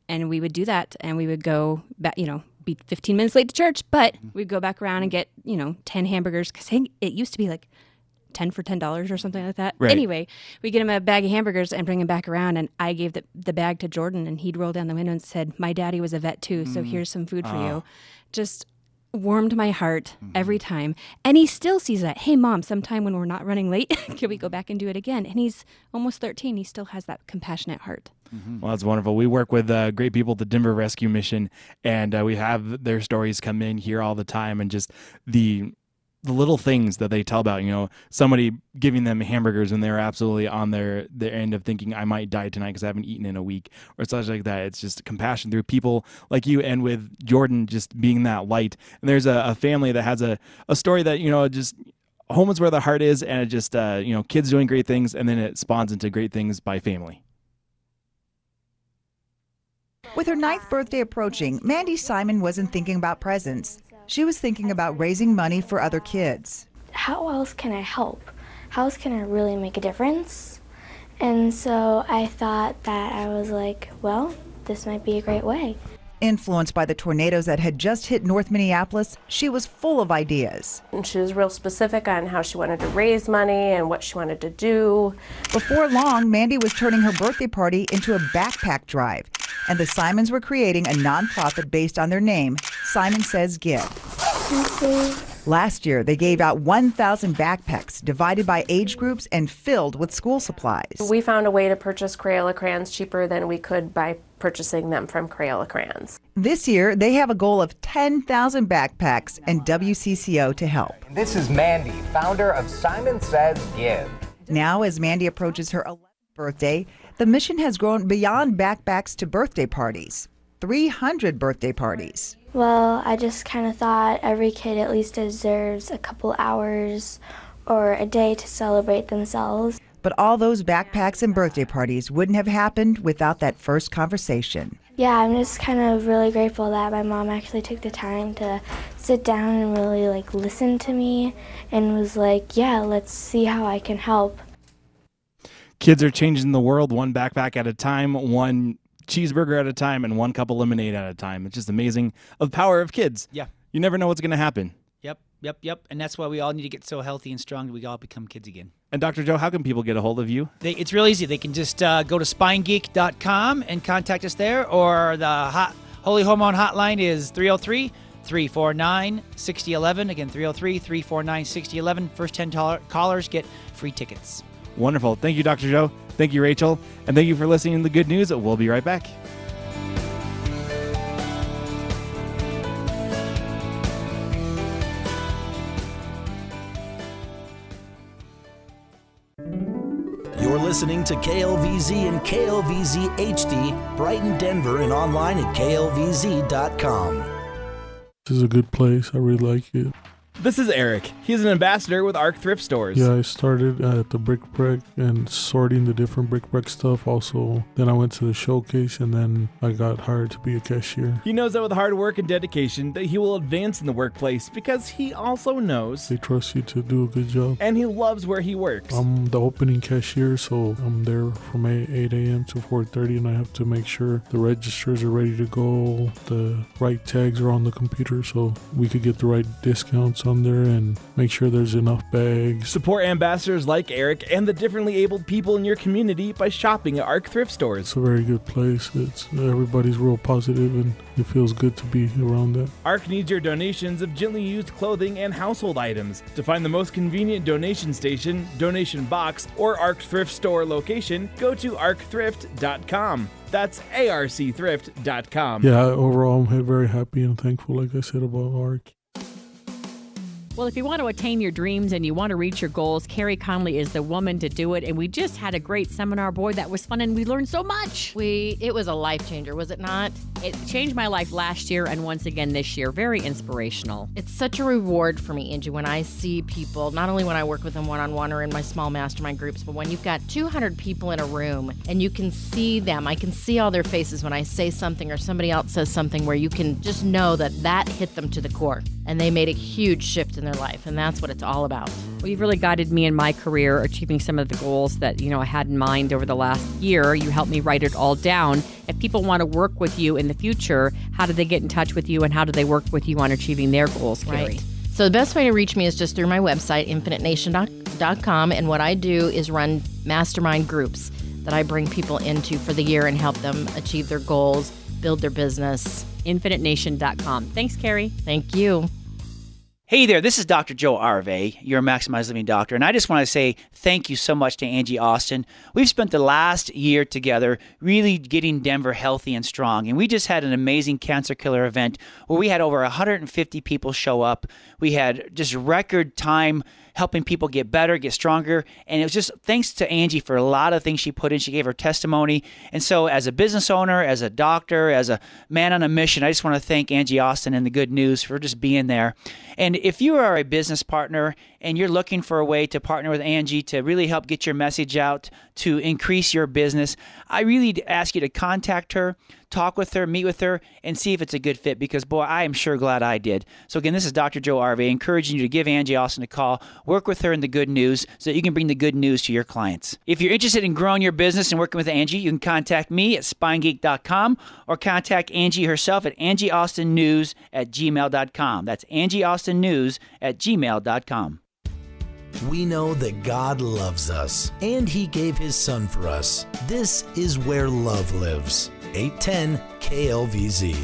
and we would do that, and we would go back. You know. Be 15 minutes late to church, but mm-hmm. we'd go back around and mm. get, you know, 10 hamburgers because it used to be like 10 for $10 or something like that. Right. Anyway, we get him a bag of hamburgers and bring him back around. And I gave the, the bag to Jordan, and he'd roll down the window and said, My daddy was a vet too, so Mm. here's some food for you. Just warmed my heart every time. And he still sees that. Hey, mom, sometime when we're not running late, can we go back and do it again? And he's almost 13. He still has that compassionate heart. Well, that's wonderful. We work with uh, great people at the Denver Rescue Mission, and uh, we have their stories come in here all the time, and just the the little things that they tell about. You know, somebody giving them hamburgers when they're absolutely on their their end of thinking I might die tonight because I haven't eaten in a week, or such like that. It's just compassion through people like you, and with Jordan just being that light. And there's a, a family that has a a story that you know just home is where the heart is, and it just uh, you know kids doing great things, and then it spawns into great things by family. With her ninth birthday approaching, Mandy Simon wasn't thinking about presents. She was thinking about raising money for other kids. how else can I help? How else can I really make a difference? And so I thought that I was like, well, this might be a great way. Influenced by the tornadoes that had just hit North Minneapolis, she was full of ideas. And she was real specific on how she wanted to raise money and what she wanted to do. Before long, Mandy was turning her birthday party into a backpack drive, and the Simons were creating a nonprofit based on their name, Simon Says Give. Last year, they gave out 1,000 backpacks divided by age groups and filled with school supplies. We found a way to purchase Crayola crayons cheaper than we could by purchasing them from Crayola crayons. This year, they have a goal of 10,000 backpacks and WCCO to help. This is Mandy, founder of Simon Says Give. Now, as Mandy approaches her 11th birthday, the mission has grown beyond backpacks to birthday parties 300 birthday parties. Well, I just kind of thought every kid at least deserves a couple hours or a day to celebrate themselves. But all those backpacks and birthday parties wouldn't have happened without that first conversation. Yeah, I'm just kind of really grateful that my mom actually took the time to sit down and really like listen to me and was like, "Yeah, let's see how I can help." kids are changing the world one backpack at a time, one cheeseburger at a time, and one cup of lemonade at a time. It's just amazing of the power of kids. Yeah. You never know what's going to happen. Yep, yep, yep. And that's why we all need to get so healthy and strong that we all become kids again. And Dr. Joe, how can people get a hold of you? They, it's real easy. They can just uh, go to spinegeek.com and contact us there, or the hot, Holy Hormone hotline is 303 349 6011. Again, 303 349 6011. First 10 tol- callers get free tickets. Wonderful. Thank you, Dr. Joe. Thank you, Rachel. And thank you for listening to the good news. We'll be right back. You're listening to KLVZ and KLVZ HD, Brighton, Denver, and online at klvz.com. This is a good place. I really like it. This is Eric. He's an ambassador with ARC Thrift Stores. Yeah, I started at the brick break and sorting the different bric-a-brac stuff. Also, then I went to the showcase and then I got hired to be a cashier. He knows that with hard work and dedication that he will advance in the workplace because he also knows They trust you to do a good job. and he loves where he works. I'm the opening cashier, so I'm there from 8, 8 a.m. to 4:30, and I have to make sure the registers are ready to go, the right tags are on the computer, so we could get the right discounts there, and make sure there's enough bags. Support ambassadors like Eric and the differently abled people in your community by shopping at ARC Thrift Stores. It's a very good place. It's everybody's real positive, and it feels good to be around that. ARC needs your donations of gently used clothing and household items. To find the most convenient donation station, donation box, or ARC Thrift Store location, go to arcthrift.com. That's arcthrift.com. Yeah, overall, I'm very happy and thankful, like I said about ARC. Well, if you want to attain your dreams and you want to reach your goals, Carey Conley is the woman to do it. And we just had a great seminar. Boy, that was fun, and we learned so much. We it was a life changer, was it not? It changed my life last year and once again this year. Very inspirational. It's such a reward for me, Angie, when I see people, not only when I work with them one on one or in my small mastermind groups, but when you've got 200 people in a room and you can see them, I can see all their faces when I say something or somebody else says something where you can just know that that hit them to the core and they made a huge shift in their life. And that's what it's all about. Well, you've really guided me in my career, achieving some of the goals that you know I had in mind over the last year. You helped me write it all down. If people want to work with you in the future, how do they get in touch with you, and how do they work with you on achieving their goals, Carey? Right. So the best way to reach me is just through my website, infinitenation.com. And what I do is run mastermind groups that I bring people into for the year and help them achieve their goals, build their business. InfiniteNation.com. Thanks, Carey. Thank you. Hey there, this is Dr. Joe Arvey, your Maximize Living doctor, and I just want to say thank you so much to Angie Austin. We've spent the last year together really getting Denver healthy and strong, and we just had an amazing cancer killer event where we had over 150 people show up. We had just record time helping people get better, get stronger. And it was just thanks to Angie for a lot of things she put in. She gave her testimony. And so, as a business owner, as a doctor, as a man on a mission, I just want to thank Angie Austin and the good news for just being there. And if you are a business partner and you're looking for a way to partner with Angie to really help get your message out to increase your business, I really ask you to contact her, talk with her, meet with her, and see if it's a good fit because, boy, I am sure glad I did. So, again, this is Dr. Joe Arvey encouraging you to give Angie Austin a call, work with her in the good news so that you can bring the good news to your clients. If you're interested in growing your business and working with Angie, you can contact me at spinegeek.com or contact Angie herself at angieaustinnews at gmail.com. That's angieaustinnews at gmail.com. We know that God loves us and He gave His Son for us. This is where love lives. 810 KLVZ.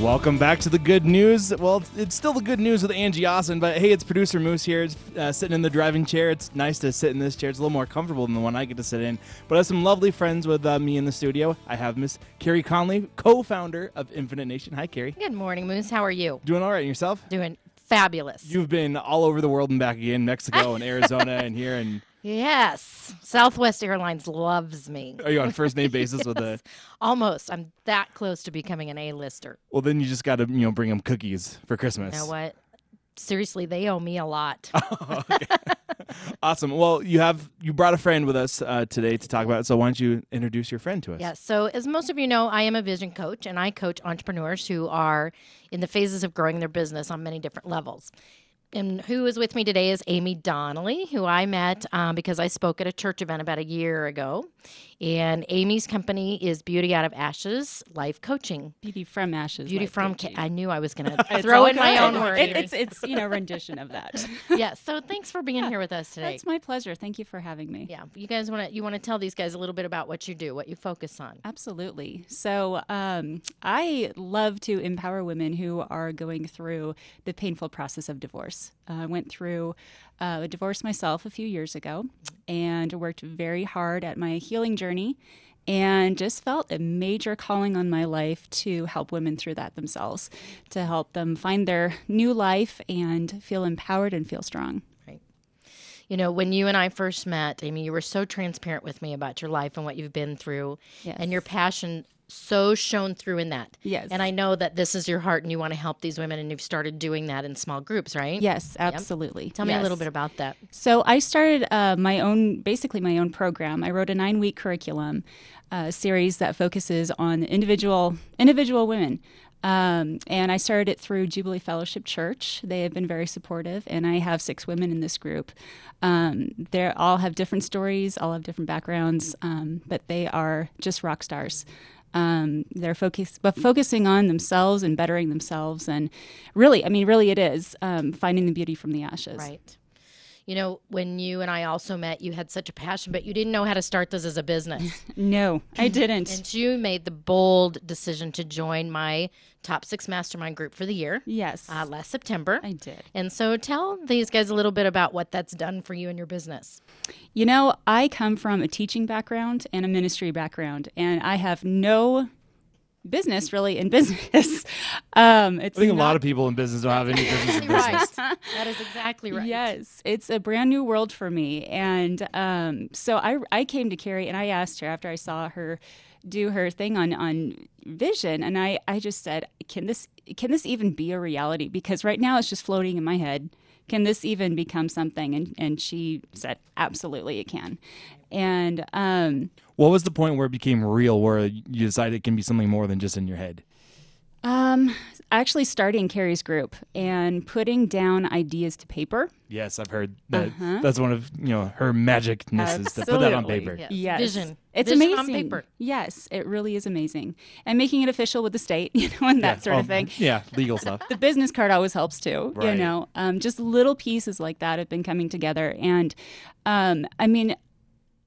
Welcome back to the good news. Well, it's still the good news with Angie Austin, but hey, it's producer Moose here, uh, sitting in the driving chair. It's nice to sit in this chair. It's a little more comfortable than the one I get to sit in. But I have some lovely friends with uh, me in the studio. I have Miss Carey Conley, co-founder of Infinite Nation. Hi, Carey. Good morning, Moose. How are you? Doing all right, and yourself? Doing fabulous. You've been all over the world and back again, Mexico and Arizona and here. And Yes. Southwest Airlines loves me. are you on first name basis with the? Almost. I'm that close to becoming an A-lister. Well, then you just got to you know bring them cookies for Christmas. You know what? Seriously, they owe me a lot. Oh, Awesome. Well, you have you brought a friend with us uh, today to talk about it. So why don't you introduce your friend to us? Yes. So, as most of you know, I am a vision coach and I coach entrepreneurs who are in the phases of growing their business on many different levels. And who is with me today is Amy Donnelly, who I met um, because I spoke at a church event about a year ago. And Amy's company is Beauty Out of Ashes Life Coaching. Beauty from Ashes. Beauty from. Ca- I knew I was going to throw in my own word. It- it's it's you know rendition of that. yeah. So thanks for being here with us today. It's my pleasure. Thank you for having me. Yeah. You guys want to you want to tell these guys a little bit about what you do, what you focus on. Absolutely. So, um, I love to empower women who are going through the painful process of divorce. Uh, I went through uh, divorced myself a few years ago and worked very hard at my healing journey and just felt a major calling on my life to help women through that themselves, to help them find their new life and feel empowered and feel strong. Right. You know, when you and I first met, Amy, you were so transparent with me about your life and what you've been through Yes. and your passion so shown through in that. Yes. And I know that this is your heart and you want to help these women and you've started doing that in small groups, right? Yes, Yep. absolutely. Tell me a little bit about that. So I started uh, my own, basically my own program. I wrote a nine-week curriculum uh, series that focuses on individual individual women. Um, and I started it through Jubilee Fellowship Church. They have been very supportive, and I have six women in this group. Um, they all have different stories, all have different backgrounds, um, but they are just rock stars. Um, they're focus, but focusing on themselves and bettering themselves, and really, I mean, really, it is um, finding the beauty from the ashes. Right. You know, when you and I also met, you had such a passion, but you didn't know how to start this as a business. no, I didn't. and you made the bold decision to join my top six mastermind group for the year. Yes. Uh, last September. I did. And so tell these guys a little bit about what that's done for you and your business. You know, I come from a teaching background and a ministry background, and I have no business really in business. Um, it's I think a lot of people in business don't have any business in business. that is exactly right. Yes, it's a brand new world for me, and um, so I I came to Carey and I asked her after I saw her do her thing on on vision, and I I just said, can this can this even be a reality? Because right now it's just floating in my head. Can this even become something? And and she said, absolutely, it can. And um, What was the point where it became real, where you decided it can be something more than just in your head? Um, actually starting Carey's group and putting down ideas to paper. Yes, I've heard that. Uh-huh. That's one of you know her magicness is to put that on paper. Yes. Yes. Vision. It's Vision amazing. on paper. Yes, it really is amazing. And making it official with the state, you know, and that Yeah, sort oh, of thing. Yeah, legal stuff. The business card always helps too. You know, um, just little pieces like that have been coming together. And um, I mean,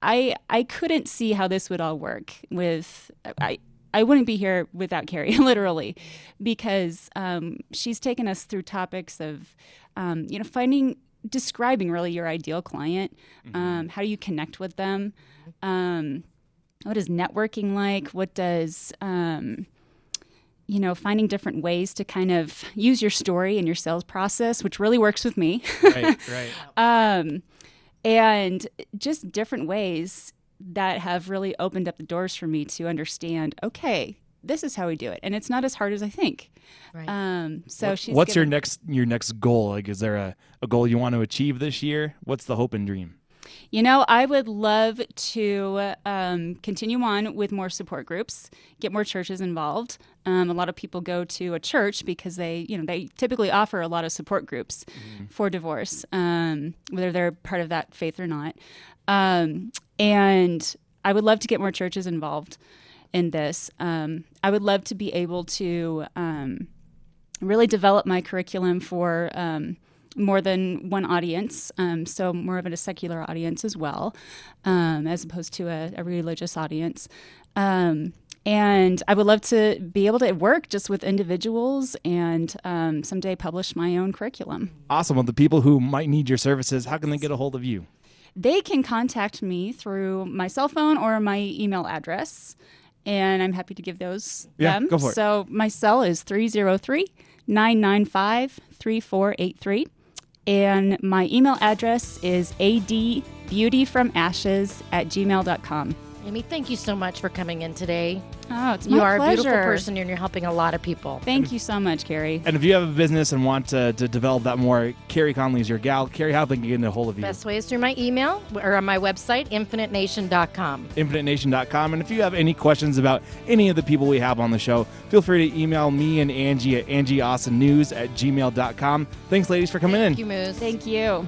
I I couldn't see how this would all work with I. I wouldn't be here without Carey, literally, because um, she's taken us through topics of, um, you know, finding, describing really your ideal client. Um, how do you connect with them? Um, what is networking like? What does, um, you know, finding different ways to kind of use your story in your sales process, which really works with me. Right, right. um, and just different ways that have really opened up the doors for me to understand okay this is how we do it and it's not as hard as i think right. um, so What- she's What's your next your next goal? Like, is there a, a goal you want to achieve this year? What's the hope and dream? You know, I would love to um, continue on with more support groups, get more churches involved. Um, a lot of people go to a church because they, you know, they typically offer a lot of support groups for divorce, um, whether they're part of that faith or not. And I would love to get more churches involved in this. Um, I would love to be able to um, really develop my curriculum for um, more than one audience, um, so more of a secular audience as well, um, as opposed to a, a religious audience. Um, and I would love to be able to work just with individuals and someday publish my own curriculum. Awesome. Well, the people who might need your services, how can they get a hold of you? They can contact me through my cell phone or my email address, and I'm happy to give those Yeah, them. go for it. So my cell is 303 995 3483. And my email address is adbeautyfromashes at gmail.com. Amy, thank you so much for coming in today. Oh, it's my you my are a beautiful person and you're helping a lot of people. Thank you so much, Carey. And if you have a business and want to, to develop that more, Carey Conley is your gal. Carey, how can they get in a hold of you? Best way is through my email or on my website, infinitenation.com. InfiniteNation.com. And if you have any questions about any of the people we have on the show, feel free to email me and Angie at angieaustinnews at gmail.com. Thanks, ladies, for coming in. Thank you, Moose. Thank you.